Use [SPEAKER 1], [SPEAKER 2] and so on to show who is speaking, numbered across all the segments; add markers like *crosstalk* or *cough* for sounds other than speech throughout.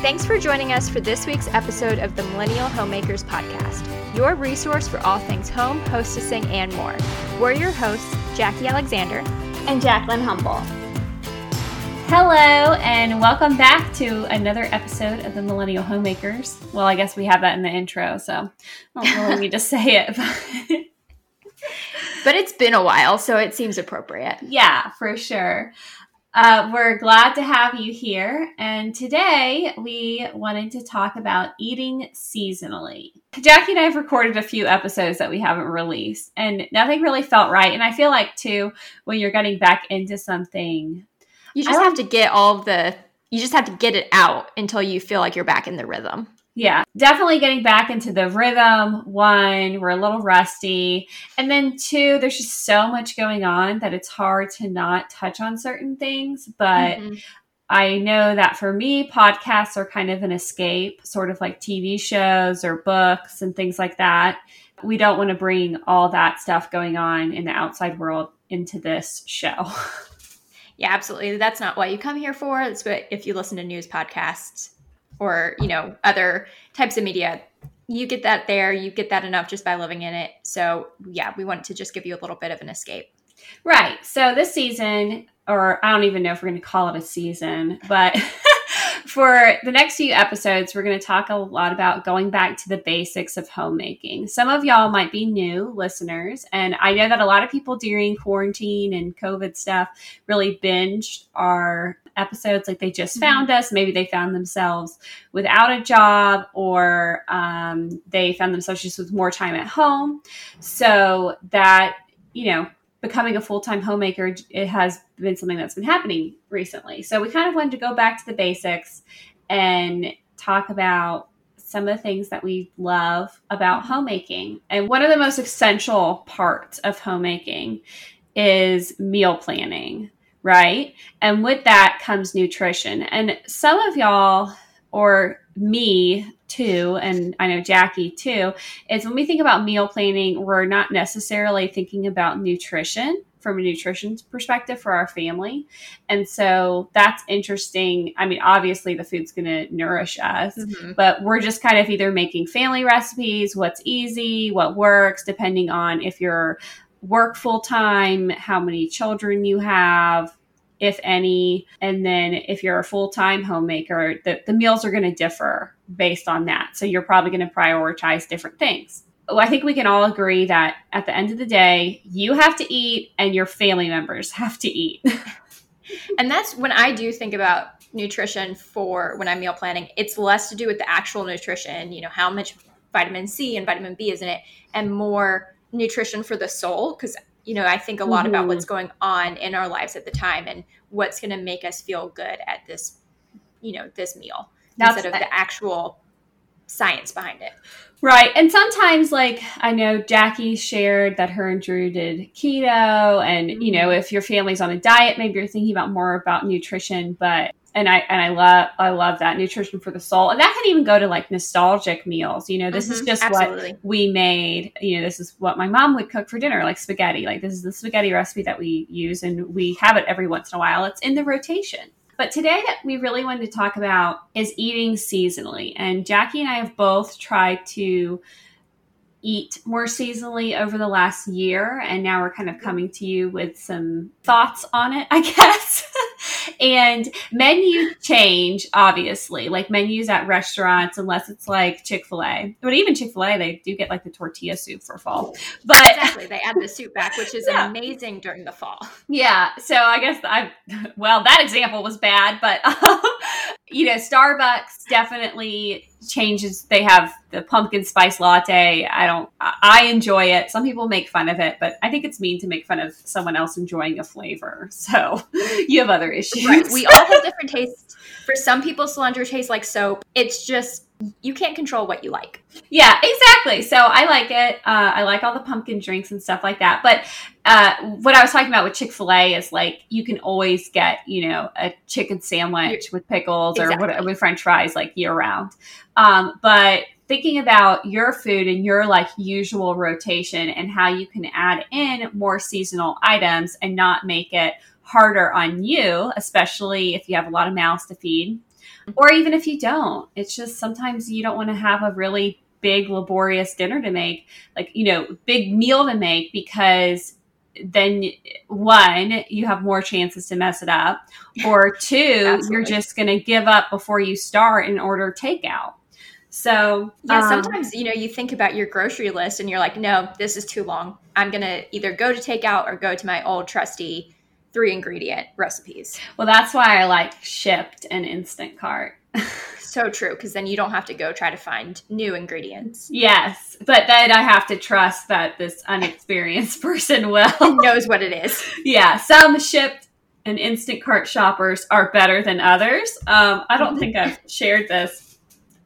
[SPEAKER 1] Thanks for joining us for this week's episode of the Millennial Homemakers Podcast, your resource for all things home, hostessing, and more. We're your hosts, Jackie Alexander
[SPEAKER 2] and Jacqueline Humble.
[SPEAKER 3] Hello, and welcome back to another episode of the Millennial Homemakers. Well, I guess we have that in the intro, so I don't really *laughs* need to say it. But,
[SPEAKER 1] but it's been a while, so it seems appropriate.
[SPEAKER 3] Yeah, for sure. Uh, we're glad to have you here. And today we wanted to talk about eating seasonally. Jackie and I have recorded a few episodes that we haven't released, and nothing really felt right. And I feel like, too, when you're getting back into something,
[SPEAKER 1] you just have to get all the, you just have to get it out until you feel like you're back in the rhythm.
[SPEAKER 3] Yeah, definitely getting back into the rhythm. One, we're a little rusty. And then two, there's just so much going on that it's hard to not touch on certain things. But mm-hmm. I know that for me, podcasts are kind of an escape, sort of like TV shows or books and things like that. We don't want to bring all that stuff going on in the outside world into this show. *laughs*
[SPEAKER 1] Yeah, absolutely. That's not what you come here for. That's what if you listen to news podcasts or you know other types of media you get that there you get that enough just by living in it. So yeah we want to just give you a little bit of an escape.
[SPEAKER 3] Right. So this season or i don't even know if we're going to call it a season but *laughs* for the next few episodes, we're going to talk a lot about going back to the basics of homemaking. Some of y'all might be new listeners, and I know that a lot of people during quarantine and COVID stuff really binged our episodes. Like they just mm-hmm. found us, maybe they found themselves without a job, or um, they found themselves just with more time at home. So that, you know, becoming a full-time homemaker it has been something that's been happening recently so we kind of wanted to go back to the basics and talk about some of the things that we love about homemaking and one of the most essential parts of homemaking is meal planning right and with that comes nutrition and some of y'all or me too, and I know Jackie too, is when we think about meal planning, we're not necessarily thinking about nutrition from a nutrition perspective for our family. And so that's interesting. I mean, obviously the food's going to nourish us, mm-hmm. but we're just kind of either making family recipes, what's easy, what works, depending on if you're work full time, how many children you have, if any. And then if you're a full time homemaker, the, the meals are going to differ based on that. So you're probably going to prioritize different things. I think we can all agree that at the end of the day, you have to eat and your family members have to eat. *laughs*
[SPEAKER 1] and that's when I do think about nutrition for when I'm meal planning. It's less to do with the actual nutrition, you know, how much vitamin C and vitamin B is in it, and more nutrition for the soul. Because you know, I think a lot mm-hmm. about what's going on in our lives at the time and what's going to make us feel good at this, you know, this meal That's instead of the actual science behind it.
[SPEAKER 3] Right. And sometimes, like, I know Jackie shared that her and Drew did keto. And, you know, mm-hmm. if your family's on a diet, maybe you're thinking about more about nutrition. But and I and I love I love that nutrition for the soul, and that can even go to like nostalgic meals. You know, this mm-hmm, is just absolutely. what we made. You know, this is what my mom would cook for dinner, like spaghetti. Like this is the spaghetti recipe that we use, and we have it every once in a while. It's in the rotation. But today, that we really wanted to talk about is eating seasonally, and Jackie and I have both tried to eat more seasonally over the last year and now we're kind of coming to you with some thoughts on it *laughs* i guess. And menu change obviously. Like menus at restaurants unless it's like chick-fil-a. But even chick-fil-a they do get like the tortilla soup for fall. But
[SPEAKER 1] exactly. They add the soup back which is *laughs* yeah. amazing during the fall.
[SPEAKER 3] Yeah. So i guess i well that example was bad but *laughs* um, you know starbucks definitely changes they have the pumpkin spice latte. I don't i enjoy it. Some people make fun of it but i think it's mean to make fun of someone else enjoying a flavor. *laughs* So you have other issues.
[SPEAKER 1] Right we all have different tastes. For some people cilantro tastes like soap. It's just you can't control what you like.
[SPEAKER 3] Yeah, exactly. So I like it. Uh, I like all the pumpkin drinks and stuff like that. But uh, what I was talking about with Chick Fil A is like you can always get you know a chicken sandwich with pickles exactly. or whatever, with French fries like year round. Um, but thinking about your food and your like usual rotation and how you can add in more seasonal items and not make it harder on you, especially if you have a lot of mouths to feed Or even if you don't, it's just sometimes you don't want to have a really big laborious dinner to make, like, you know, big meal to make because then one, you have more chances to mess it up, or *laughs* two, you're just going to give up before you start and order takeout. So,
[SPEAKER 1] yeah, um, sometimes, you know, you think about your grocery list and you're like, no, this is too long. I'm going to either go to takeout or go to my old trusty three ingredient recipes.
[SPEAKER 3] Well, that's why I like Shipt and Instacart. *laughs*
[SPEAKER 1] so true because then you don't have to go try to find new ingredients.
[SPEAKER 3] Yes, but then I have to trust that this unexperienced *laughs* person will
[SPEAKER 1] knows what it is.
[SPEAKER 3] Yeah, some Shipt and Instacart shoppers are better than others. Um, I don't think I've shared this.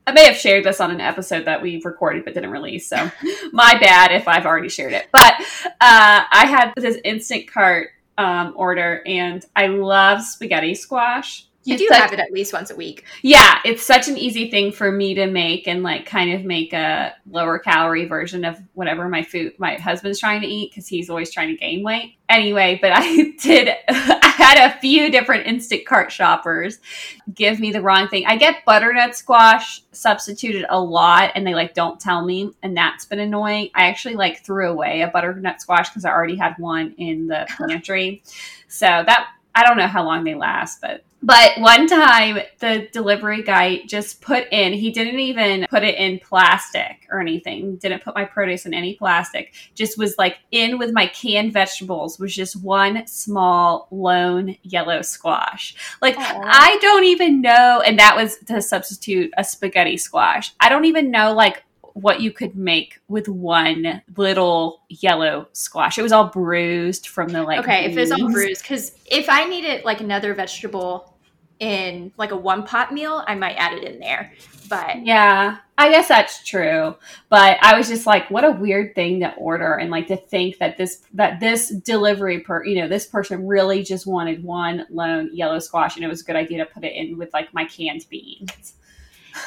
[SPEAKER 3] I may have shared this on an episode that we recorded but didn't release, so *laughs* my bad if I've already shared it. But uh, I had this Instacart um, order, and I love spaghetti squash.
[SPEAKER 1] You it's do such, have it at least once a week.
[SPEAKER 3] Yeah, it's such an easy thing for me to make and like kind of make a lower calorie version of whatever my food my husband's trying to eat because he's always trying to gain weight. Anyway, but I *laughs* did *laughs* I had a few different Instacart shoppers give me the wrong thing. I get butternut squash substituted a lot and they like don't tell me and that's been annoying. I actually like threw away a butternut squash because I already had one in the pantry. so that I don't know how long they last, but but one time the delivery guy just put in, he didn't even put it in plastic or anything, didn't put my produce in any plastic, just was like in with my canned vegetables was just one small lone yellow squash. Like Aww. I don't even know, and that was to substitute a spaghetti squash. I don't even know like what you could make with one little yellow squash. It was all bruised from the like.
[SPEAKER 1] Okay, if it's all bruised, because if I needed like another vegetable in like a one pot meal, I might add it in there. But
[SPEAKER 3] yeah, I guess that's true. But I was just like, what a weird thing to order and like to think that this that this delivery per you know, this person really just wanted one lone yellow squash and it was a good idea to put it in with like my canned beans.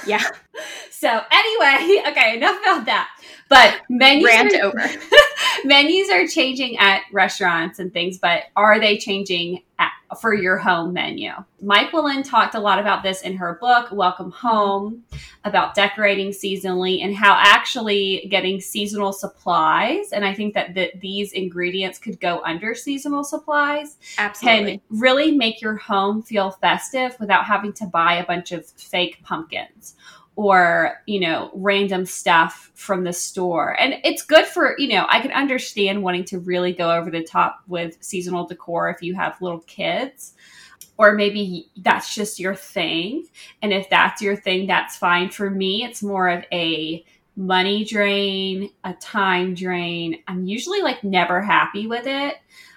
[SPEAKER 1] Yeah. *laughs*
[SPEAKER 3] so anyway, *laughs* okay, enough about that. But menus
[SPEAKER 1] rant are, over. *laughs*
[SPEAKER 3] menus are changing at restaurants and things, but are they changing at, for your home menu? Myquillyn talked a lot about this in her book, Welcome Home, about decorating seasonally and how actually getting seasonal supplies, and I think that the, these ingredients could go under seasonal supplies,
[SPEAKER 1] Absolutely.
[SPEAKER 3] can really make your home feel festive without having to buy a bunch of fake pumpkins or you know random stuff from the store. And it's good for you know i can understand wanting to really go over the top with seasonal decor if you have little kids or maybe that's just your thing. And if that's your thing that's fine. For me it's more of a money drain a time drain. I'm usually like never happy with it.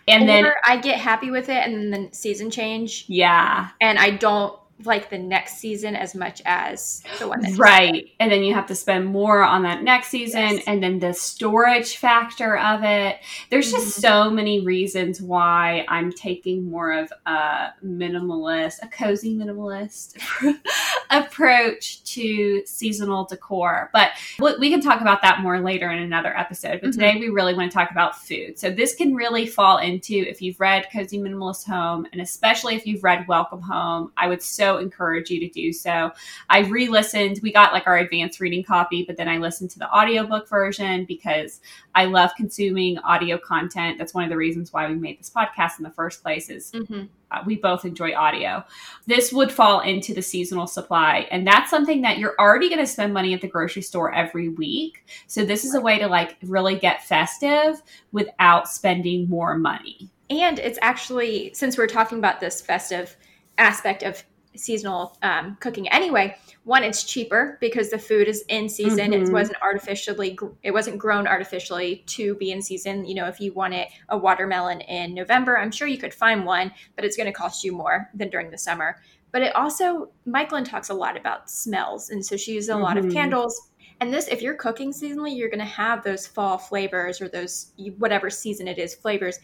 [SPEAKER 3] And or then
[SPEAKER 1] i get happy with it and then the season change.
[SPEAKER 3] Yeah.
[SPEAKER 1] And i don't like the next season as much as the one that
[SPEAKER 3] right and then you have to spend more on that next season yes. and then the storage factor of it there's just mm-hmm. so many reasons why i'm taking more of a minimalist a cozy minimalist *laughs* approach to seasonal decor but we can talk about that more later in another episode but mm-hmm. today we really want to talk about food so this can really fall into if you've read cozy minimalist home and especially if you've read welcome home i would so encourage you to do so. I re listened, we got like our advanced reading copy, but then I listened to the audiobook version because I love consuming audio content. That's one of the reasons why we made this podcast in the first place is mm-hmm. Uh, we both enjoy audio. This would fall into the seasonal supply. And that's something that you're already going to spend money at the grocery store every week. So this is a way to like really get festive without spending more money.
[SPEAKER 1] And it's actually, since we're talking about this festive aspect of seasonal um, cooking anyway one it's cheaper because the food is in season mm-hmm. it wasn't artificially it wasn't grown artificially to be in season you know if you wanted a watermelon in november i'm sure you could find one but it's going to cost you more than during the summer but it also Myquillyn talks a lot about smells and so she uses a mm-hmm. lot of mm-hmm. candles and this if you're cooking seasonally you're going to have those fall flavors or those whatever season it is flavors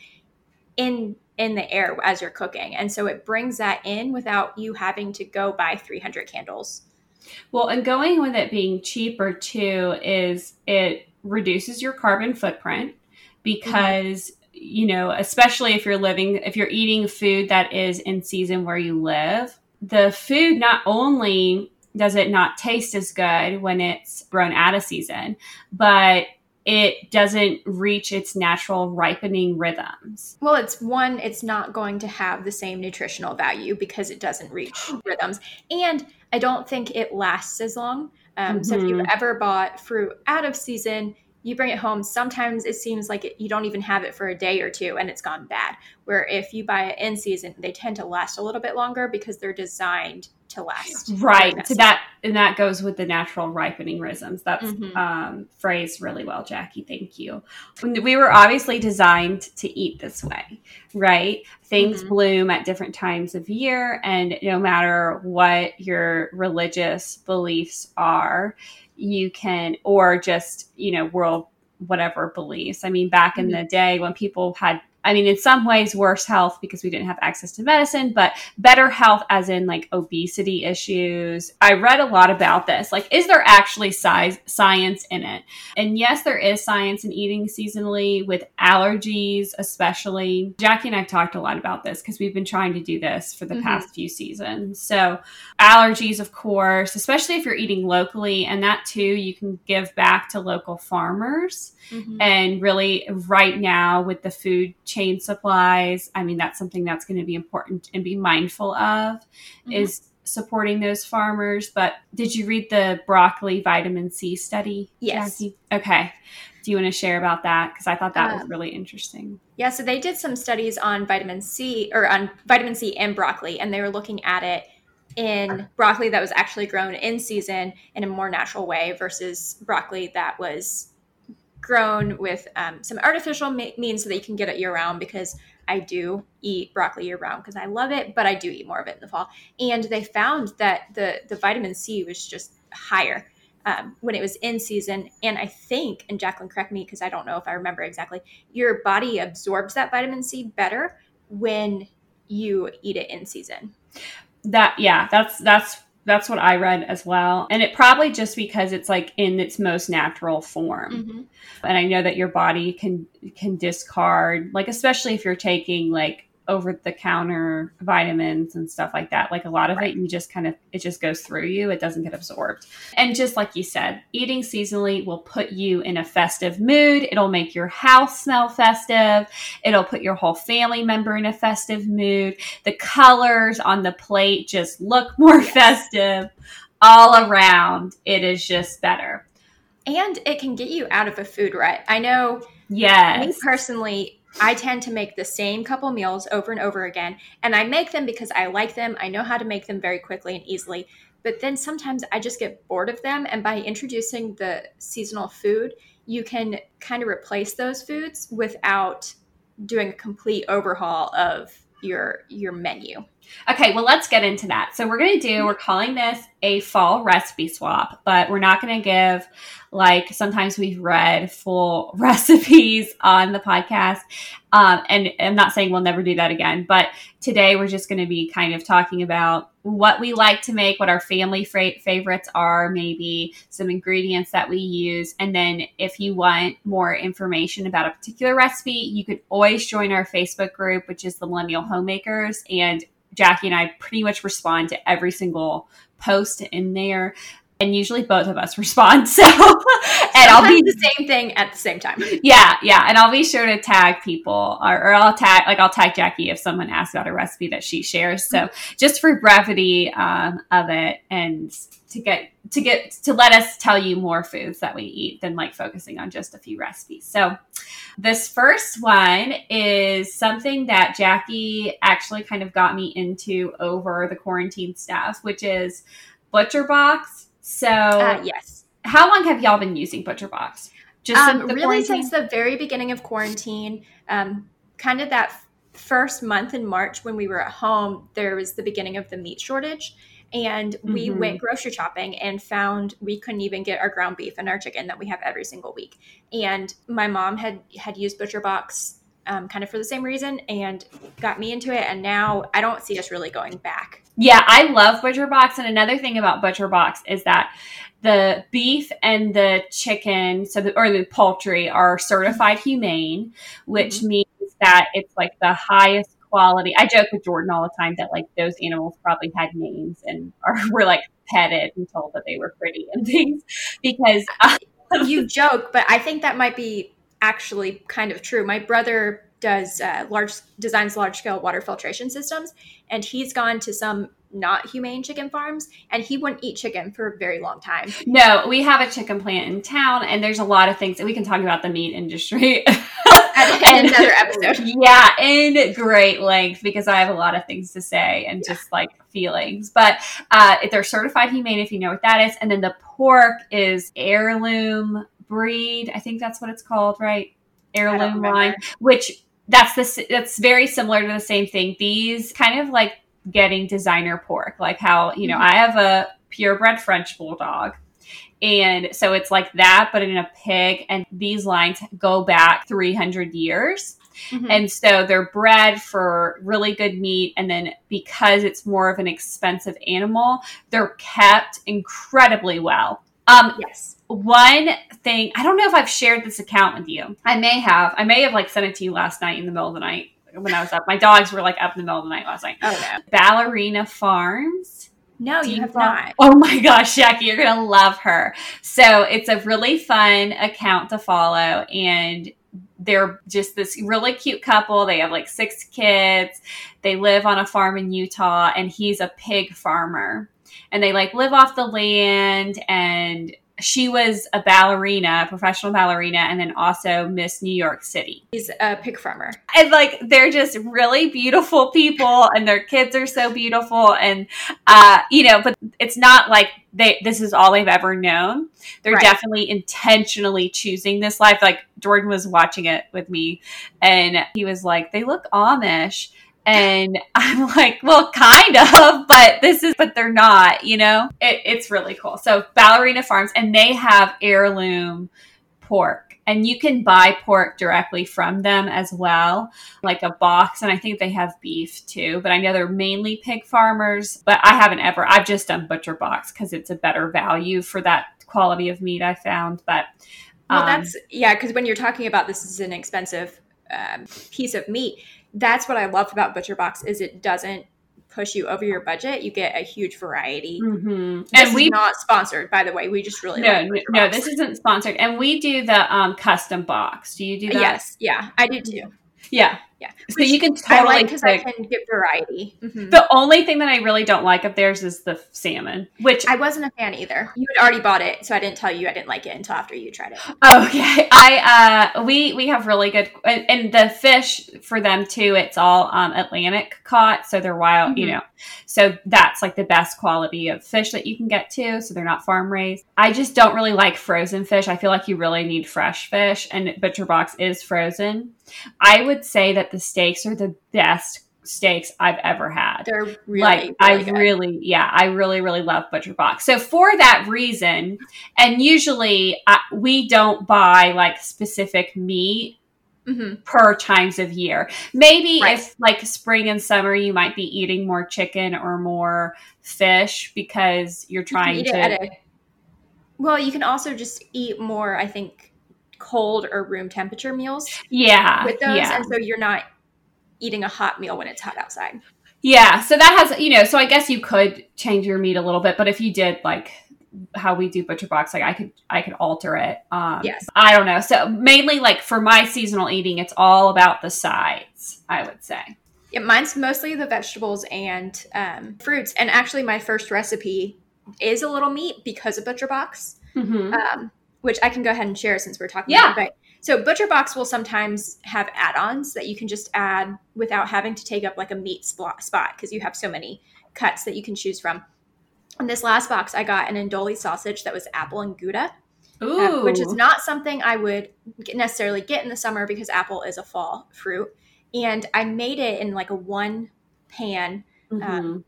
[SPEAKER 1] in in the air as you're cooking. And so it brings that in without you having to go buy 300 candles.
[SPEAKER 3] Well, and going with it being cheaper too is it reduces your carbon footprint because mm-hmm. you know, especially if you're living if you're eating food that is in season where you live, the food not only does it not taste as good when it's grown out of season, but it doesn't reach its natural ripening rhythms.
[SPEAKER 1] Well, it's one, it's not going to have the same nutritional value because it doesn't reach *gasps* rhythms. And I don't think it lasts as long. Um, mm-hmm. So if you've mm-hmm. ever bought fruit out of season, you bring it home. Sometimes it seems like it, you don't even have it for a day or two and it's gone bad. Where if you buy it in season, they tend to last a little bit longer because they're designed to last.
[SPEAKER 3] Right. So that and that goes with the natural ripening rhythms. That's mm-hmm. um, phrased really well, Jackie. Thank you. We were obviously designed to eat this way, right? Things mm-hmm. bloom at different times of year, and no matter what your religious beliefs are, you can, or just you know, world whatever beliefs. I mean, back in mm-hmm. the day when people had I mean, in some ways, worse health because we didn't have access to medicine, but better health as in like obesity issues. I read a lot about this. Like, is there actually size, science in it? And yes, there is science in eating seasonally with allergies, especially. Jackie and I've talked a lot about this because we've been trying to do this for the mm-hmm. past few seasons. So, allergies, of course, especially if you're eating locally, and that too, you can give back to local farmers. Mm-hmm. And really, right now, with the food chain supplies. I mean, that's something that's going to be important and be mindful of mm-hmm. is supporting those farmers. But did you read the broccoli vitamin C study?
[SPEAKER 1] Yes.
[SPEAKER 3] Jackie? Okay. Do you want to share about that? Because I thought that um, was really interesting.
[SPEAKER 1] Yeah, so they did some studies on vitamin C or on vitamin C and broccoli, and they were looking at it in broccoli that was actually grown in season in a more natural way versus broccoli that was grown with um, some artificial means so that you can get it year round because I do eat broccoli year round because I love it, but I do eat more of it in the fall. And they found that the the vitamin C was just higher um, when it was in season. And I think, and Jacqueline, correct me because I don't know if I remember exactly, your body absorbs that vitamin C better when you eat it in season.
[SPEAKER 3] That yeah, that's that's that's what I read as well. And it probably just because it's like in its most natural form. Mm-hmm. And I know that your body can can discard like especially if you're taking like over the counter vitamins and stuff like that. Like a lot of right. it, you just kind of, it just goes through you. It doesn't get absorbed. And just like you said, eating seasonally will put you in a festive mood. It'll make your house smell festive. It'll put your whole family member in a festive mood. The colors on the plate just look more yes. festive all around. It is just better.
[SPEAKER 1] And it can get you out of a food rut. I know.
[SPEAKER 3] Yes.
[SPEAKER 1] Me personally, I tend to make the same couple meals over and over again. And I make them because I like them. I know how to make them very quickly and easily. But then sometimes I just get bored of them. And by introducing the seasonal food, you can kind of replace those foods without doing a complete overhaul of your your menu.
[SPEAKER 3] Okay, well let's get into that. So we're going to do we're calling this a fall recipe swap, but we're not going to give like sometimes we've read full *laughs* recipes on the podcast. Um, and I'm not saying we'll never do that again, but today we're just going to be kind of talking about what we like to make, what our family fra- favorites are, maybe some ingredients that we use. And then if you want more information about a particular recipe, you can always join our Facebook group, which is the Millennial Homemakers. And Jackie and I pretty much respond to every single post in there and usually both of us *laughs* respond. So, *laughs*
[SPEAKER 1] and I'll be the same thing at the same time. *laughs*
[SPEAKER 3] Yeah, yeah, and I'll be sure to tag people, or, or, I'll tag like I'll tag Jackie if someone asks about a recipe that she shares. So, mm-hmm. just for brevity um, of it, and to get to get to let us tell you more foods that we eat than like focusing on just a few recipes. So, this first one is something that Jackie actually kind of got me into over the quarantine stuff, which is Butcher Box so uh,
[SPEAKER 1] yes.
[SPEAKER 3] How long have y'all been using ButcherBox?
[SPEAKER 1] Just um, really quarantine? since the very beginning of quarantine. Um, kind of that first month in March when we were at home, there was the beginning of the meat shortage. And we mm-hmm. went grocery shopping and found we couldn't even get our ground beef and our chicken that we have every single week. And my mom had had used ButcherBox um, kind of for the same reason and got me into it. And now I don't see us really going back.
[SPEAKER 3] Yeah, I love Butcher Box. And another thing about Butcher Box is that the beef and the chicken, so the, or the poultry, are certified humane, which mm-hmm. means that it's like the highest quality. I joke with Jordan all the time that like those animals probably had names and *laughs* are were like petted and told that they were pretty and *laughs* things because uh,
[SPEAKER 1] you joke, but I think that might be actually kind of true. My brother does uh, large designs large scale water filtration systems, and he's gone to some not humane chicken farms, and he wouldn't eat chicken for a very long time.
[SPEAKER 3] No, we have a chicken plant in town, and there's a lot of things that we can talk about the meat industry. *laughs*
[SPEAKER 1] and, another episode.
[SPEAKER 3] Yeah, in great length because I have a lot of things to say and yeah. just like feelings. But uh, they're certified humane if you know what that is. And then the pork is heirloom breed. I think that's what it's called, right? Heirloom line, which that's the that's very similar to the same thing. These kind of like getting designer pork, like how you know mm-hmm. I have a purebred French bulldog. And so it's like that, but in a pig. And these lines go back 300 years. Mm-hmm. And so they're bred for really good meat. And then because it's more of an expensive animal, they're kept incredibly well. Um,
[SPEAKER 1] yes.
[SPEAKER 3] One thing, I don't know if I've shared this account with you. I may have. I may have like sent it to you last night in the middle of the night when I was up. My dogs were like up in the middle of the night last night.
[SPEAKER 1] Oh, no.
[SPEAKER 3] Ballerina Farms.
[SPEAKER 1] No, you, you have not.
[SPEAKER 3] Oh my gosh, Jackie, you're going to love her. So it's a really fun account to follow. And they're just this really cute couple. They have like six kids. They live on a farm in Utah, and he's a pig farmer and they like live off the land and she was a ballerina, a professional ballerina, and then also Miss New York City.
[SPEAKER 1] He's a pig farmer.
[SPEAKER 3] And like they're just really beautiful people and their kids are so beautiful and uh, you know, but it's not like they this is all they've ever known. They're right. definitely intentionally choosing this life. Like Jordan was watching it with me and he was like, They look Amish. And *laughs* I'm like, well, kind of, but this is, but they're not, you know? It, it's really cool. So, Ballerina Farms, and they have heirloom pork. And you can buy pork directly from them as well, like a box. And I think they have beef too, but I know they're mainly pig farmers. But I haven't ever, I've just done butcher box because it's a better value for that quality of meat I found. But
[SPEAKER 1] well, um, that's, yeah, because when you're talking about this is an expensive um, piece of meat, that's what I love about Butcher Box is it doesn't push you over your budget. You get a huge variety.
[SPEAKER 3] Mm-hmm.
[SPEAKER 1] And we not sponsored, by the way. We just really
[SPEAKER 3] no, like no. This isn't sponsored, and we do the um, custom box. Do you do that?
[SPEAKER 1] Yes, yeah, I do too.
[SPEAKER 3] Yeah,
[SPEAKER 1] yeah.
[SPEAKER 3] So Which you can totally
[SPEAKER 1] because I, like I, can get variety.
[SPEAKER 3] Mm-hmm. The only thing that I really don't like of theirs is the salmon, which
[SPEAKER 1] I wasn't a fan either. You had already bought it, so I didn't tell you I didn't like it until after you tried it.
[SPEAKER 3] Okay, *laughs* I uh, we we have really good and, and the fish for them too. It's all um, Atlantic caught, so they're wild, mm-hmm. you know. So that's like the best quality of fish that you can get too. So they're not farm raised. I just don't really like frozen fish. I feel like you really need fresh fish, and Butcher Box is frozen. I would say that the steaks are the best steaks I've ever had.
[SPEAKER 1] They're really,
[SPEAKER 3] like
[SPEAKER 1] really
[SPEAKER 3] I
[SPEAKER 1] good.
[SPEAKER 3] really, yeah, I really, really love Butcher Box. So for that reason, and usually I, we don't buy like specific meat. Mm-hmm. Per times of year. Maybe right. if like spring and summer, you might be eating more chicken or more fish because you're trying you to. A,
[SPEAKER 1] well, you can also just eat more, I think, cold or room temperature meals.
[SPEAKER 3] Yeah.
[SPEAKER 1] With those.
[SPEAKER 3] Yeah.
[SPEAKER 1] And so you're not eating a hot meal when it's hot outside.
[SPEAKER 3] Yeah, so that has you know, so I guess you could change your meat a little bit, but if you did like how we do butcher box, like I could I could alter it. Um
[SPEAKER 1] yes.
[SPEAKER 3] I don't know. So mainly like for my seasonal eating, it's all about the sides, I would say.
[SPEAKER 1] Yeah, mine's mostly the vegetables and um, fruits. And actually my first recipe is a little meat because of Butcher Box. Mm-hmm. Um, which I can go ahead and share since we're talking
[SPEAKER 3] yeah.
[SPEAKER 1] about it. So Butcher Box will sometimes have add-ons that you can just add without having to take up like a meat spot because you have so many cuts that you can choose from. In this last box, I got an Andouille sausage that was apple and Gouda, uh, which is not something I would necessarily get in the summer because apple is a fall fruit. And I made it in like a one pan, um, mm-hmm. um,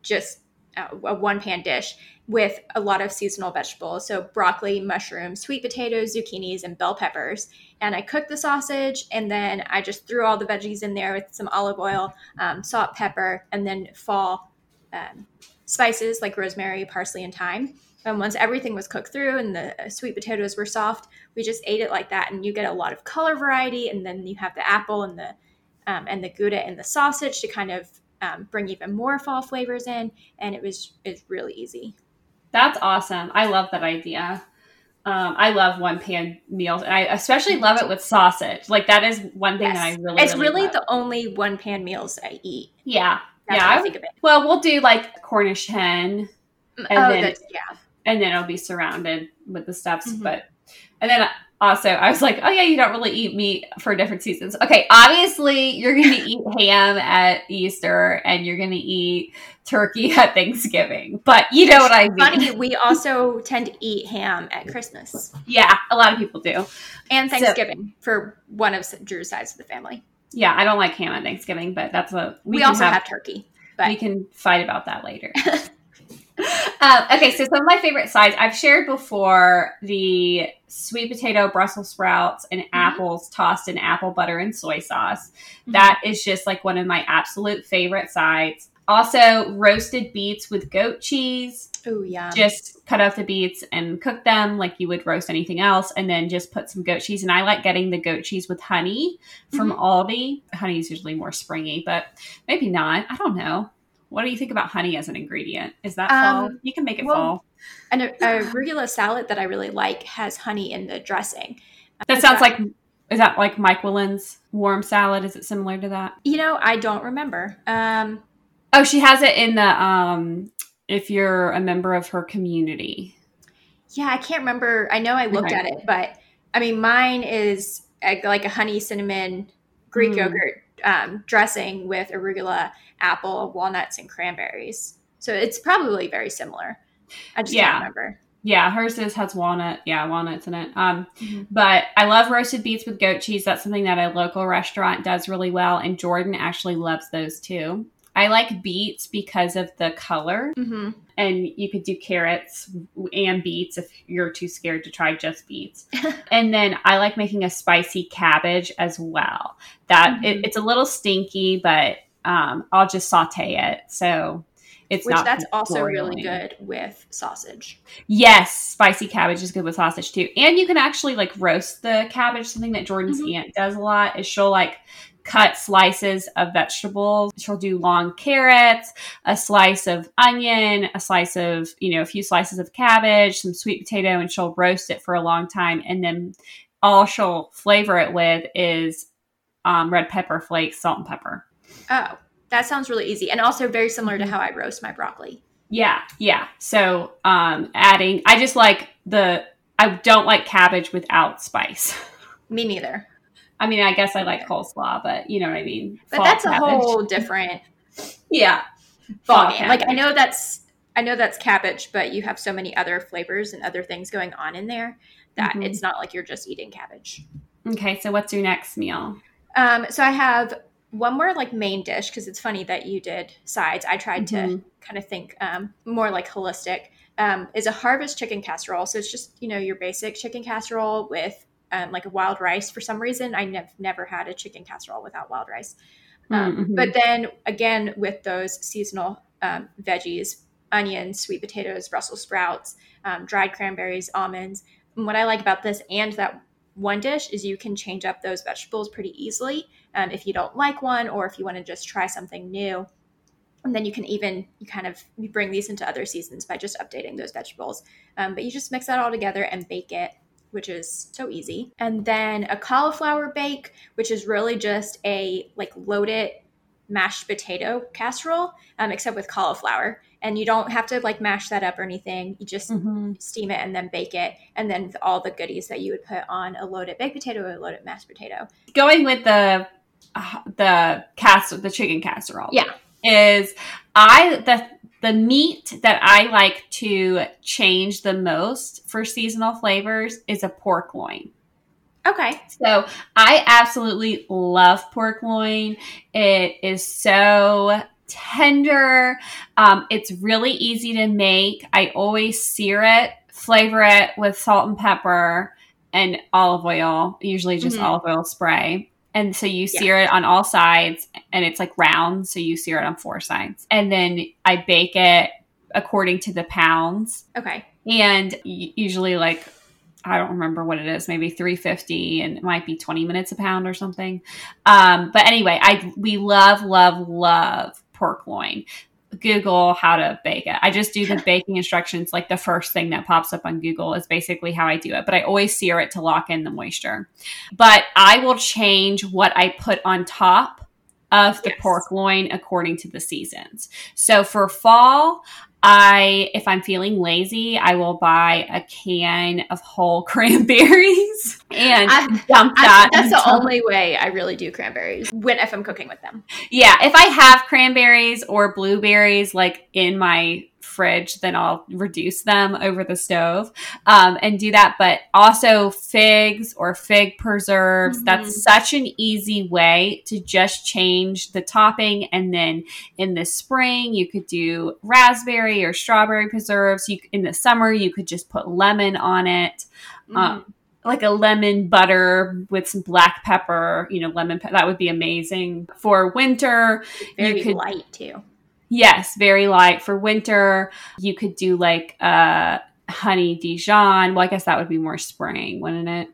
[SPEAKER 1] just a one pan dish with a lot of seasonal vegetables. So broccoli, mushrooms, sweet potatoes, zucchinis, and bell peppers. And I cooked the sausage and then I just threw all the veggies in there with some olive oil, um, salt, pepper, and then fall um, spices like rosemary, parsley, and thyme. And once everything was cooked through and the sweet potatoes were soft, we just ate it like that. And you get a lot of color variety. And then you have the apple and the um, and the Gouda and the sausage to kind of um, bring even more fall flavors in. And it was it's really easy.
[SPEAKER 3] That's awesome. I love that idea. Um, I love one pan meals, and I especially love it with sausage. Like that is one thing yes. that I really.
[SPEAKER 1] It's
[SPEAKER 3] really,
[SPEAKER 1] the only one pan meals I eat.
[SPEAKER 3] Yeah, That's yeah. I think of it. Well, we'll do like Cornish hen,
[SPEAKER 1] mm, and oh, then yeah,
[SPEAKER 3] and then it'll be surrounded with the stuffs. Mm-hmm. But and then also I was like, oh yeah, you don't really eat meat for different seasons. Okay, obviously you're going *laughs* to eat ham at Easter and you're going to eat turkey *laughs* at Thanksgiving, but you know what I mean.
[SPEAKER 1] Funny, we also tend to eat ham at Christmas.
[SPEAKER 3] Yeah, a lot of people do,
[SPEAKER 1] and Thanksgiving so, for one of Drew's sides of the family.
[SPEAKER 3] Yeah, I don't like ham at Thanksgiving, but that's what
[SPEAKER 1] we, we also have, have turkey.
[SPEAKER 3] But we can fight about that later. *laughs* um, okay, so some of my favorite sides I've shared before the sweet potato, Brussels sprouts, and mm-hmm. apples tossed in apple butter and soy sauce. Mm-hmm. That is just like one of my absolute favorite sides. Also, roasted beets with goat cheese.
[SPEAKER 1] Oh, yeah.
[SPEAKER 3] Just cut off the beets and cook them like you would roast anything else, and then just put some goat cheese. And I like getting the goat cheese with honey from mm-hmm. Aldi. Honey is usually more springy, but maybe not. I don't know. What do you think about honey as an ingredient? Is that fall? Um, you can make it well, fall.
[SPEAKER 1] And a, a arugula salad that I really like has honey in the dressing.
[SPEAKER 3] That sounds like is that like Myquillyn's warm salad? Is it similar to that?
[SPEAKER 1] You know, I don't remember. Um,
[SPEAKER 3] oh, she has it in the um, if you're a member of her community.
[SPEAKER 1] Yeah, I can't remember. I know I looked okay. at it, but I mean, mine is like a honey cinnamon Greek mm. yogurt um, dressing with arugula, apple, walnuts, and cranberries. So it's probably very similar. I just yeah. can't remember.
[SPEAKER 3] Yeah, hers is has walnut. Yeah, walnuts in it. Um, mm-hmm. but I love roasted beets with goat cheese. That's something that a local restaurant does really well, and Jordan actually loves those too. I like beets because of the color, mm-hmm. and you could do carrots and beets if you're too scared to try just beets. *laughs* and then I like making a spicy cabbage as well. That mm-hmm. it, it's a little stinky, but um, I'll just saute it. So it's
[SPEAKER 1] Which
[SPEAKER 3] not.
[SPEAKER 1] That's also really good with sausage.
[SPEAKER 3] Yes, spicy cabbage is good with sausage too, and you can actually like roast the cabbage. Something that Jordan's mm-hmm. aunt does a lot is she'll like cut slices of vegetables. She'll do long carrots, a slice of onion, a slice of, you know, a few slices of cabbage, some sweet potato, and she'll roast it for a long time. And then all she'll flavor it with is um, red pepper flakes, salt and pepper.
[SPEAKER 1] Oh, that sounds really easy. And also very similar to how I roast my broccoli.
[SPEAKER 3] Yeah, yeah. So um, adding, I just like the, I don't like cabbage without spice. *laughs*
[SPEAKER 1] Me neither.
[SPEAKER 3] I mean, I guess I like coleslaw, but you know what I mean.
[SPEAKER 1] But Fall that's a whole different.
[SPEAKER 3] yeah.
[SPEAKER 1] Fall game. Like I know that's I know that's cabbage, but you have so many other flavors and other things going on in there that mm-hmm. it's not like you're just eating cabbage.
[SPEAKER 3] Okay, so what's your next meal?
[SPEAKER 1] Um, so I have one more like main dish because it's funny that you did sides. I tried mm-hmm. to kind of think um, more like holistic. Um, is a harvest chicken casserole. So it's just you know your basic chicken casserole with um, like a wild rice. For some reason, I nev- never had a chicken casserole without wild rice. Um, mm-hmm. But then again, with those seasonal um, veggies, onions, sweet potatoes, Brussels sprouts, um, dried cranberries, almonds. And what I like about this and that one dish is you can change up those vegetables pretty easily um, if you don't like one or if you want to just try something new and then you can even you kind of you bring these into other seasons by just updating those vegetables um, but you just mix that all together and bake it which is so easy. And then a cauliflower bake, which is really just a like loaded mashed potato casserole, um, except with cauliflower. And you don't have to like mash that up or anything. You just mm-hmm. steam it and then bake it, and then all the goodies that you would put on a loaded baked potato or a loaded mashed potato.
[SPEAKER 3] Going with the uh, the casserole, the chicken casserole,
[SPEAKER 1] yeah,
[SPEAKER 3] is I the the meat that I like to change the most for seasonal flavors is a pork loin.
[SPEAKER 1] Okay.
[SPEAKER 3] So I absolutely love pork loin. It is so tender. Um, it's really easy to make. I always sear it, flavor it with salt and pepper and olive oil, usually just mm-hmm. olive oil spray. And so you sear yeah. it on all sides and it's like round. So you sear it on four sides. And then I bake it according to the pounds.
[SPEAKER 1] Okay.
[SPEAKER 3] And usually like I don't remember what it is, maybe 350 and it might be 20 minutes a pound or something. Um, but anyway, I we love, love, love pork loin. Google how to bake it. I just do the *laughs* baking instructions. Like the first thing that pops up on Google is basically how I do it, but I always sear it to lock in the moisture. But I will change what I put on top of the yes. pork loin according to the seasons. So for fall, I, if I'm feeling lazy, I will buy a can of whole *laughs* cranberries and I, dump that.
[SPEAKER 1] I, that's the only way I really do cranberries when if I'm cooking with them.
[SPEAKER 3] Yeah, if I have cranberries or blueberries like in my fridge, then I'll reduce them over the stove um, and do that. But also figs or fig preserves. Mm-hmm. That's such an easy way to just change the topping. And then in the spring, you could do raspberry or strawberry preserves. You in the summer, you could just put lemon on it. Mm-hmm. Um, like a lemon butter with some black pepper, you know, lemon pe- that would be amazing. For winter,
[SPEAKER 1] very you could, light too.
[SPEAKER 3] Yes, very light for winter. You could do like uh honey Dijon. Well, I guess that would be more spring, wouldn't it?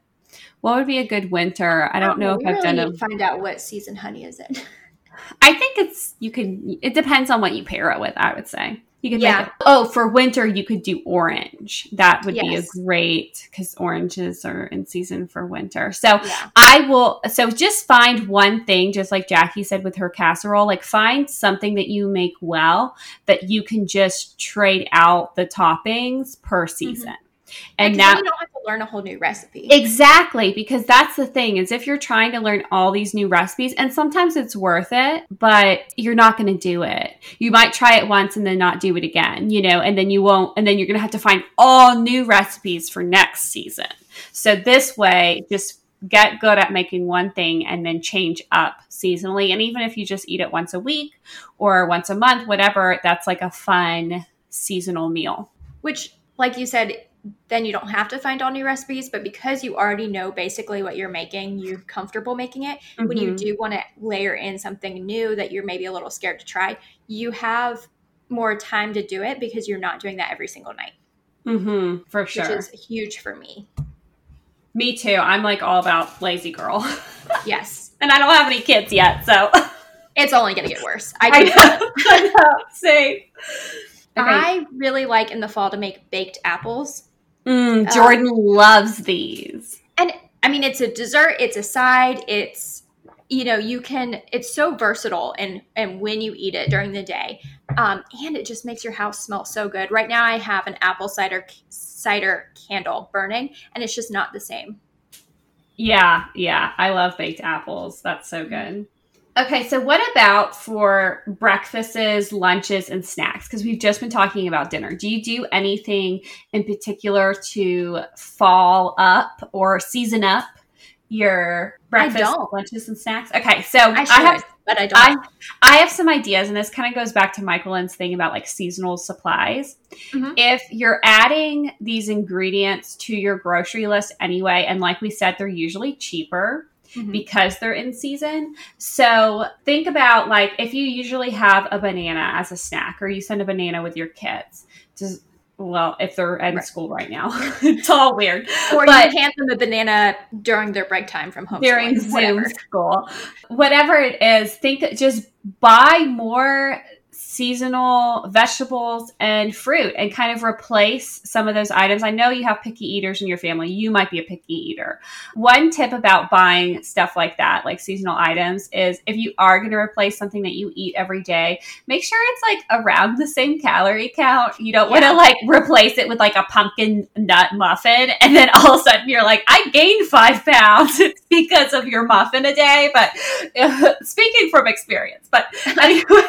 [SPEAKER 3] What would be a good winter? I don't know if I've done
[SPEAKER 1] it. Find out what season honey is in.
[SPEAKER 3] I think it's you can. It depends on what you pair it with. I would say. You could yeah. It, oh, for winter you could do orange. That would yes. be a great because oranges are in season for winter. So yeah. I will. So just find one thing, just like Jackie said with her casserole. Like find something that you make well that you can just trade out the toppings per mm-hmm. season. Mm-hmm.
[SPEAKER 1] And now you don't have to learn a whole new recipe.
[SPEAKER 3] Exactly, because that's the thing is if you're trying to learn all these new recipes, and sometimes it's worth it, but you're not going to do it. You might try it once and then not do it again, you know, and then you won't, and then you're going to have to find all new recipes for next season. So this way, just get good at making one thing and then change up seasonally. And even if you just eat it once a week or once a month, whatever, that's like a fun seasonal meal.
[SPEAKER 1] Which, like you said, then you don't have to find all new recipes. But because you already know basically what you're making, you're comfortable making it. Mm-hmm. When you mm-hmm. do want to layer in something new that you're maybe a little scared to try, you have more time to do it because you're not doing that every single night.
[SPEAKER 3] Mm-hmm, for sure.
[SPEAKER 1] Which is huge for me.
[SPEAKER 3] Me too. I'm like all about lazy girl.
[SPEAKER 1] yes. *laughs*
[SPEAKER 3] and I don't have any kids yet, so
[SPEAKER 1] it's only going to get worse. I, *laughs* I know. *laughs*
[SPEAKER 3] I know. Same.
[SPEAKER 1] Okay. I really like in the fall to make baked apples.
[SPEAKER 3] Mm, uh, Jordan um, loves these.
[SPEAKER 1] And I mean, it's a dessert, it's a side, it's you know you can it's so versatile and and when you eat it during the day. Um, and it just makes your house smell so good. Right now i have an apple cider cider candle burning and it's just not the same.
[SPEAKER 3] Yeah yeah. I love baked apples. That's so good Okay, so what about for breakfasts, lunches, and snacks? Because we've just been talking about dinner. Do you do anything in particular to fall up or season up your breakfast, lunches, and snacks? Okay, so
[SPEAKER 1] I, should, I have, but I don't.
[SPEAKER 3] I, I, have some ideas, and this kind of goes back to Myquillyn's thing about like seasonal supplies. Mm-hmm. If you're adding these ingredients to your grocery list anyway, and like we said, they're usually cheaper mm-hmm. because they're in season. So think about like if you usually have a banana as a snack or you send a banana with your kids. Just well, if they're in right. school right now, *laughs* it's all weird.
[SPEAKER 1] Or but you hand them a banana during their break time from home
[SPEAKER 3] during Zoom whatever. school, whatever it is. Think just buy more seasonal vegetables and fruit and kind of replace some of those items. I know you have picky eaters in your family. You might be a picky eater. One tip about buying stuff like that, like seasonal items, is if you are going to replace something that you eat every day, make sure it's like around the same calorie count. You don't yeah. want to like replace it with like a pumpkin nut muffin and then all of a sudden you're like, I gained five pounds *laughs* because of your muffin a day. But uh, *laughs* speaking from experience, but *laughs* anyway,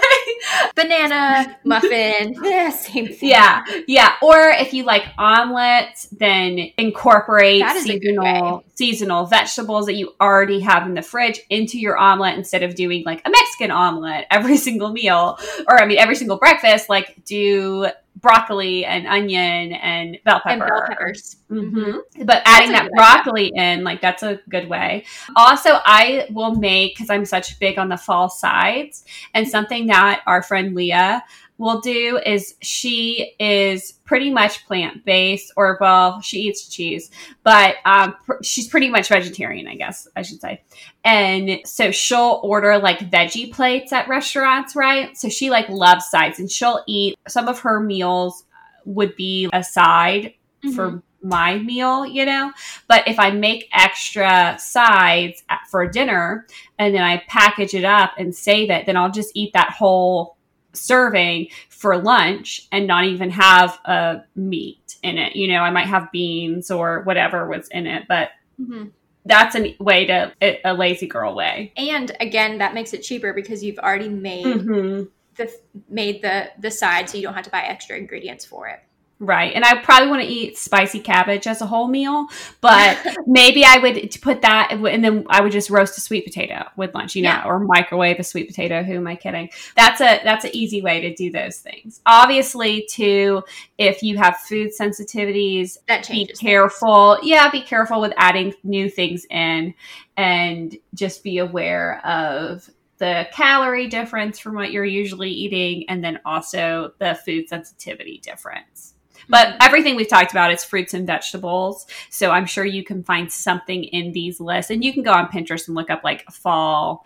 [SPEAKER 1] banana banana muffin. *laughs* yeah, same thing.
[SPEAKER 3] Yeah, yeah. Or if you like omelets, then incorporate seasonal seasonal vegetables that you already have in the fridge into your omelet instead of doing like a Mexican omelet every *laughs* single meal, or I mean every single breakfast. Like do broccoli and onion and bell pepper. And
[SPEAKER 1] bell peppers.
[SPEAKER 3] Mm-hmm. But adding that broccoli idea. in, like that's a good way. Also, I will make because I'm such big on the fall sides, and something that our friend Leah will do is she is pretty much plant based, or well, she eats cheese, but um, pr- she's pretty much vegetarian, I guess I should say. And so she'll order like veggie plates at restaurants, right? So she like loves sides, and she'll eat some of her meals would be a side
[SPEAKER 1] Mm-hmm.
[SPEAKER 3] for my meal, you know. But if I make extra sides for dinner and then I package it up and save it, then I'll just eat that whole serving for lunch and not even have a meat in it. You know, I might have beans or whatever was in it, but
[SPEAKER 1] Mhm.
[SPEAKER 3] that's a way to a, a lazy girl way.
[SPEAKER 1] And again, that makes it cheaper because you've already made
[SPEAKER 3] Mm-hmm.
[SPEAKER 1] the made the the side, so you don't have to buy extra ingredients for it.
[SPEAKER 3] Right. And I probably want to eat spicy cabbage as a whole meal, but *laughs* maybe I would put that and then I would just roast a sweet potato with lunch, you know,
[SPEAKER 1] Yeah.
[SPEAKER 3] or microwave a sweet potato. Who am I kidding? That's a that's an easy way to do those things. Obviously, too, if you have food sensitivities,
[SPEAKER 1] That changes.
[SPEAKER 3] be careful. Yeah, be careful with adding new things in and just be aware of the calorie difference from what you're usually eating and then also the food sensitivity difference. But everything we've talked about is fruits and vegetables. So I'm sure you can find something in these lists. And you can go on Pinterest and look up like fall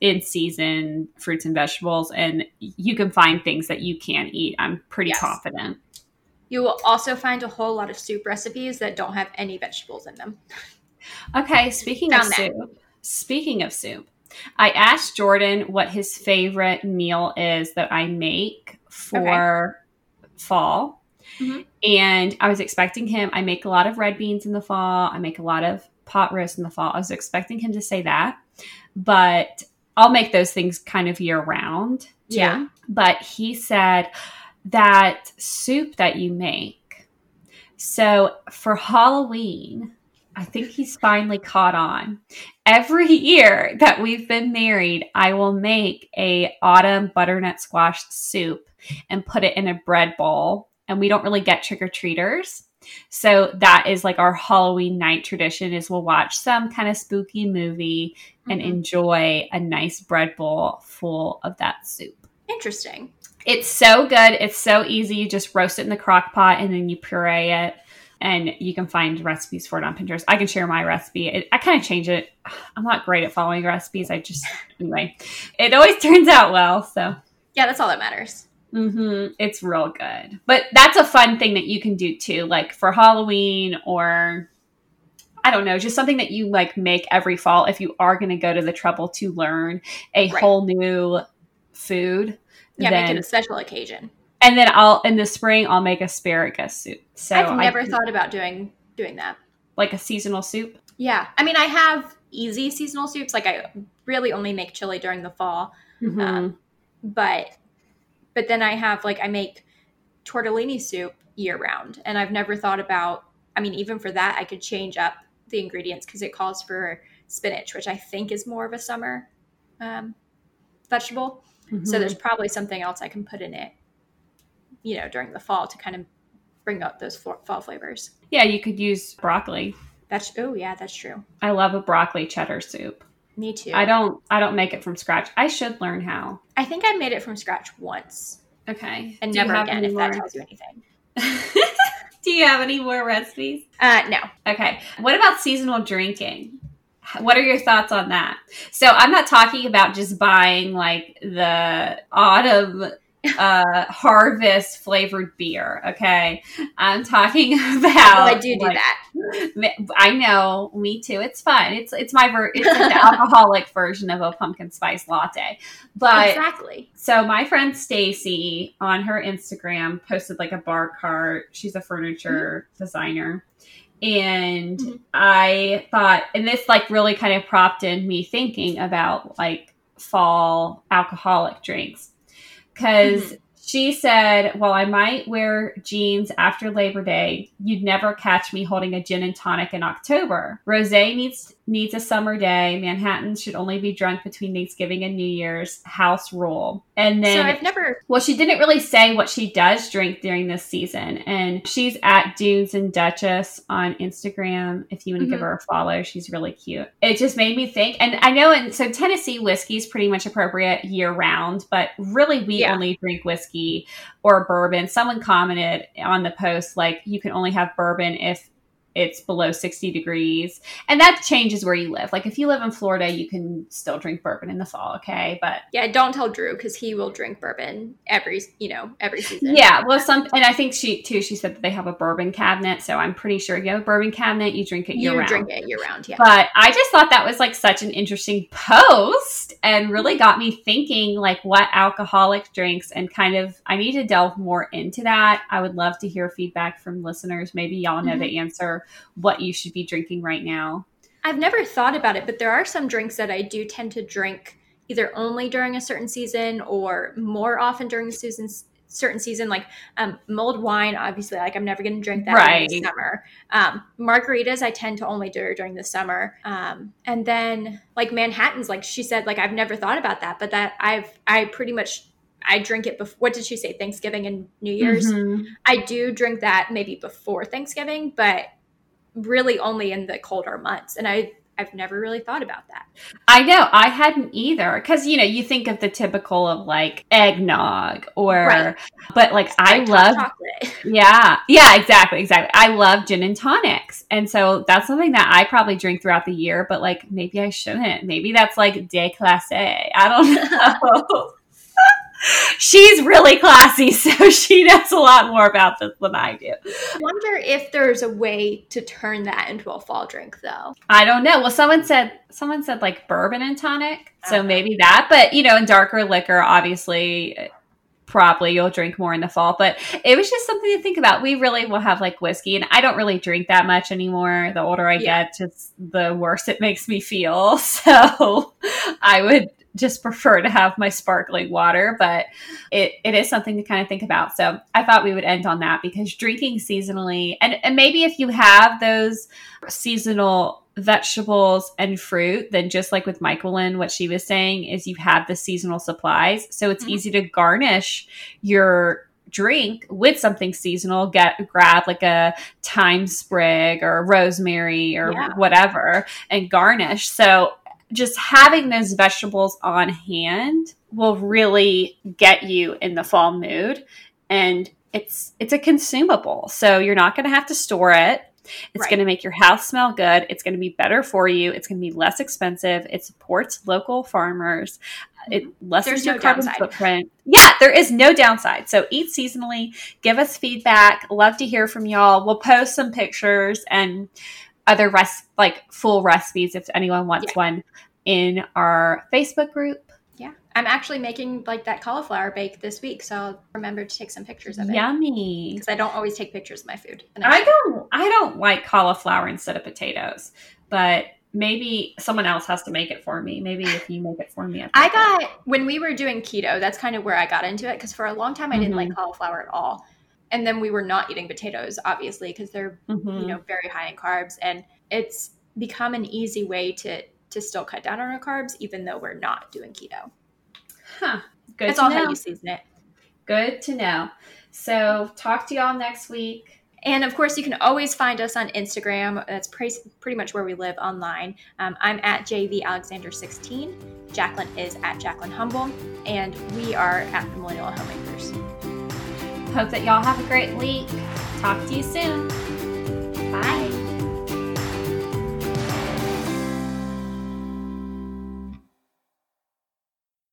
[SPEAKER 3] in season fruits and vegetables and you can find things that you can eat. I'm pretty
[SPEAKER 1] Yes.
[SPEAKER 3] confident.
[SPEAKER 1] You will also find a whole lot of soup recipes that don't have any vegetables in them.
[SPEAKER 3] Okay, speaking of
[SPEAKER 1] that.
[SPEAKER 3] soup, speaking of soup, I asked Jordan what his favorite meal is that I make for fall.
[SPEAKER 1] Mhm.
[SPEAKER 3] And I was expecting him, I make a lot of red beans in the fall, I make a lot of pot roast in the fall. I was expecting him to say that, but I'll make those things kind of year round. too.
[SPEAKER 1] Yeah.
[SPEAKER 3] But he said that soup that you make. So for Halloween, I think he's finally caught on. Every year that we've been married, I will make a autumn butternut squash soup and put it in a bread bowl. And we don't really get trick or treaters. So that is like our Halloween night tradition is we'll watch some kind of spooky movie and
[SPEAKER 1] Mhm.
[SPEAKER 3] enjoy a nice bread bowl full of that soup.
[SPEAKER 1] Interesting.
[SPEAKER 3] It's so good. It's so easy. You just roast it in the crock pot and then you puree it. And you can find recipes for it on Pinterest. I can share my recipe. It, I kind of change it. *sighs* I'm not great at following recipes. I just, anyway, it always *laughs* turns out well. So,
[SPEAKER 1] Yeah, that's all that matters.
[SPEAKER 3] Hmm it's real good. But that's a fun thing that you can do too, like for Halloween or I don't know, just something that you like make every fall if you are going to go to the trouble to learn a
[SPEAKER 1] Right.
[SPEAKER 3] whole new food.
[SPEAKER 1] Yeah,
[SPEAKER 3] then,
[SPEAKER 1] make it a special occasion.
[SPEAKER 3] and then I'll in the spring I'll make asparagus soup. So
[SPEAKER 1] I've never
[SPEAKER 3] can-
[SPEAKER 1] thought about doing doing that.
[SPEAKER 3] like a seasonal soup.
[SPEAKER 1] Yeah, I mean, I have easy seasonal soups. Like I really only make chili during the fall,
[SPEAKER 3] Mhm.
[SPEAKER 1] Um, but but then I have like I make tortellini soup year round, and I've never thought about. I mean, even for that, I could change up the ingredients because it calls for spinach, which I think is more of a summer um, vegetable. So
[SPEAKER 3] Mhm.
[SPEAKER 1] there's probably something else I can put in it, you know, during the fall to kind of bring up those fall flavors.
[SPEAKER 3] yeah, you could use broccoli.
[SPEAKER 1] That's oh yeah, that's true.
[SPEAKER 3] I love a broccoli cheddar soup.
[SPEAKER 1] Me too.
[SPEAKER 3] I don't I don't make it from scratch. I should learn how.
[SPEAKER 1] I think I made it from scratch once
[SPEAKER 3] Okay.
[SPEAKER 1] and
[SPEAKER 3] Do
[SPEAKER 1] never again. If that tells you anything. *laughs*
[SPEAKER 3] Do you have any more recipes?
[SPEAKER 1] Uh, no,
[SPEAKER 3] Okay. What about seasonal drinking? What are your thoughts on that? So I'm not talking about just buying like the autumn uh harvest flavored beer, okay? I'm talking *laughs* about
[SPEAKER 1] well, I do do
[SPEAKER 3] like,
[SPEAKER 1] that.
[SPEAKER 3] I know, me too. It's fun. It's it's my ver- it's like the *laughs* alcoholic version of a pumpkin spice latte. But
[SPEAKER 1] exactly.
[SPEAKER 3] so my friend Stacy on her Instagram posted like a bar cart. She's a furniture designer. And
[SPEAKER 1] Mhm.
[SPEAKER 3] I thought and this like really kind of prompted in me thinking about like fall alcoholic drinks. Because mm-hmm. she said, Well, I might wear jeans after Labor Day. You'd never catch me holding a gin and tonic in October. Rose needs needs a summer day. Manhattan should only be drunk between Thanksgiving and New Year's. House rule. And then,
[SPEAKER 1] so I've never.
[SPEAKER 3] Well, she didn't really say what she does drink during this season, and she's at Dunes and Duchess on Instagram. If you want to mm-hmm. give her a follow, she's really cute. It just made me think, and I know, and so Tennessee whiskey is pretty much appropriate year round, but really we yeah. only drink whiskey or bourbon. Someone commented on the post like you can only have bourbon if it's below 60 degrees. And that changes where you live. Like if you live in Florida, you can still drink bourbon in the fall, okay? But
[SPEAKER 1] Yeah, don't tell Drew cuz he will drink bourbon every, you know, every season.
[SPEAKER 3] Yeah, well some and I think she too she said that they have a bourbon cabinet, so I'm pretty sure if you have a bourbon cabinet, you drink it year
[SPEAKER 1] you
[SPEAKER 3] round.
[SPEAKER 1] drink it year round, yeah.
[SPEAKER 3] But I just thought that was like such an interesting post and really got me thinking like what alcoholic drinks and kind of I need to delve more into that. I would love to hear feedback from listeners. Maybe y'all know mm-hmm. the answer what you should be drinking right now?
[SPEAKER 1] I've never thought about it, but there are some drinks that I do tend to drink either only during a certain season or more often during the season certain season like um, mulled wine obviously like i'm never going to drink that right. in the summer um, margaritas i tend to only do during the summer um, and then like manhattans like she said like i've never thought about that but that i've i pretty much I drink it before. What did she say? Thanksgiving and New Year's. Mm-hmm. I do drink that maybe before Thanksgiving, but really only in the colder months. And I I've never really thought about that.
[SPEAKER 3] I know I hadn't either because you know you think of the typical of like eggnog or, right. but like I love chocolate. *laughs* Yeah, yeah, exactly, exactly. I love gin and tonics, and so that's something that I probably drink throughout the year. But like maybe I shouldn't. Maybe that's like déclassé. I don't *laughs* know she's really classy, *laughs* so she knows a lot more about this than I do.
[SPEAKER 1] I wonder if there's a way to turn that into a fall drink, though.
[SPEAKER 3] I don't know. Well, someone said someone said like bourbon and tonic, so uh-huh. maybe that. But you know, in darker liquor, obviously. Probably you'll drink more in the fall, but it was just something to think about. We really will have like whiskey, and I don't really drink that much anymore. The older I yeah. get, just the worse it makes me feel. *laughs* So I would just prefer to have my sparkling water, but it, it is something to kind of think about. So I thought we would end on that because drinking seasonally, and, and maybe if you have those seasonal vegetables and fruit, then just like with Myquillyn, what she was saying is you have the seasonal supplies. So it's mm-hmm. easy to garnish your drink with something seasonal get grab like a thyme sprig or rosemary or yeah. whatever and garnish so just having those vegetables on hand will really get you in the fall mood. And it's it's a consumable so you're not going to have to store it. It's right. going to make your house smell good. It's going to be better for you. It's going to be less expensive. It supports local farmers. Mm-hmm. It lessens your no carbon downside. footprint. Yeah there is no downside. So eat seasonally. Give us feedback. Love to hear from y'all. We'll post some pictures and other res- like full recipes if anyone wants yeah. one in our Facebook group.
[SPEAKER 1] Yeah. I'm actually making like that cauliflower bake this week, so I'll remember to take some pictures of it.
[SPEAKER 3] Yummy.
[SPEAKER 1] Because I don't always take pictures of my food.
[SPEAKER 3] I don't I don't like cauliflower instead of potatoes, but maybe someone else has to make it for me. Maybe if you make it for me.
[SPEAKER 1] I got when we were doing keto, that's kind of where I got into it because for a long time I didn't mm-hmm. like cauliflower at all. And then we were not eating potatoes, obviously, because they're mm-hmm. you know very high in carbs, and it's become an easy way to to still cut down on our carbs, even though we're not doing keto.
[SPEAKER 3] Huh.
[SPEAKER 1] Good. That's all know. how you season it.
[SPEAKER 3] Good to know. So talk to y'all next week.
[SPEAKER 1] And of course, you can always find us on Instagram. That's pretty, pretty much where we live online. Um, I'm at JV Alexander16. Jacqueline is at Jacqueline Humble. And we are at the Millennial Homemakers.
[SPEAKER 3] Hope that y'all have a great week. Talk to you soon.
[SPEAKER 1] Bye.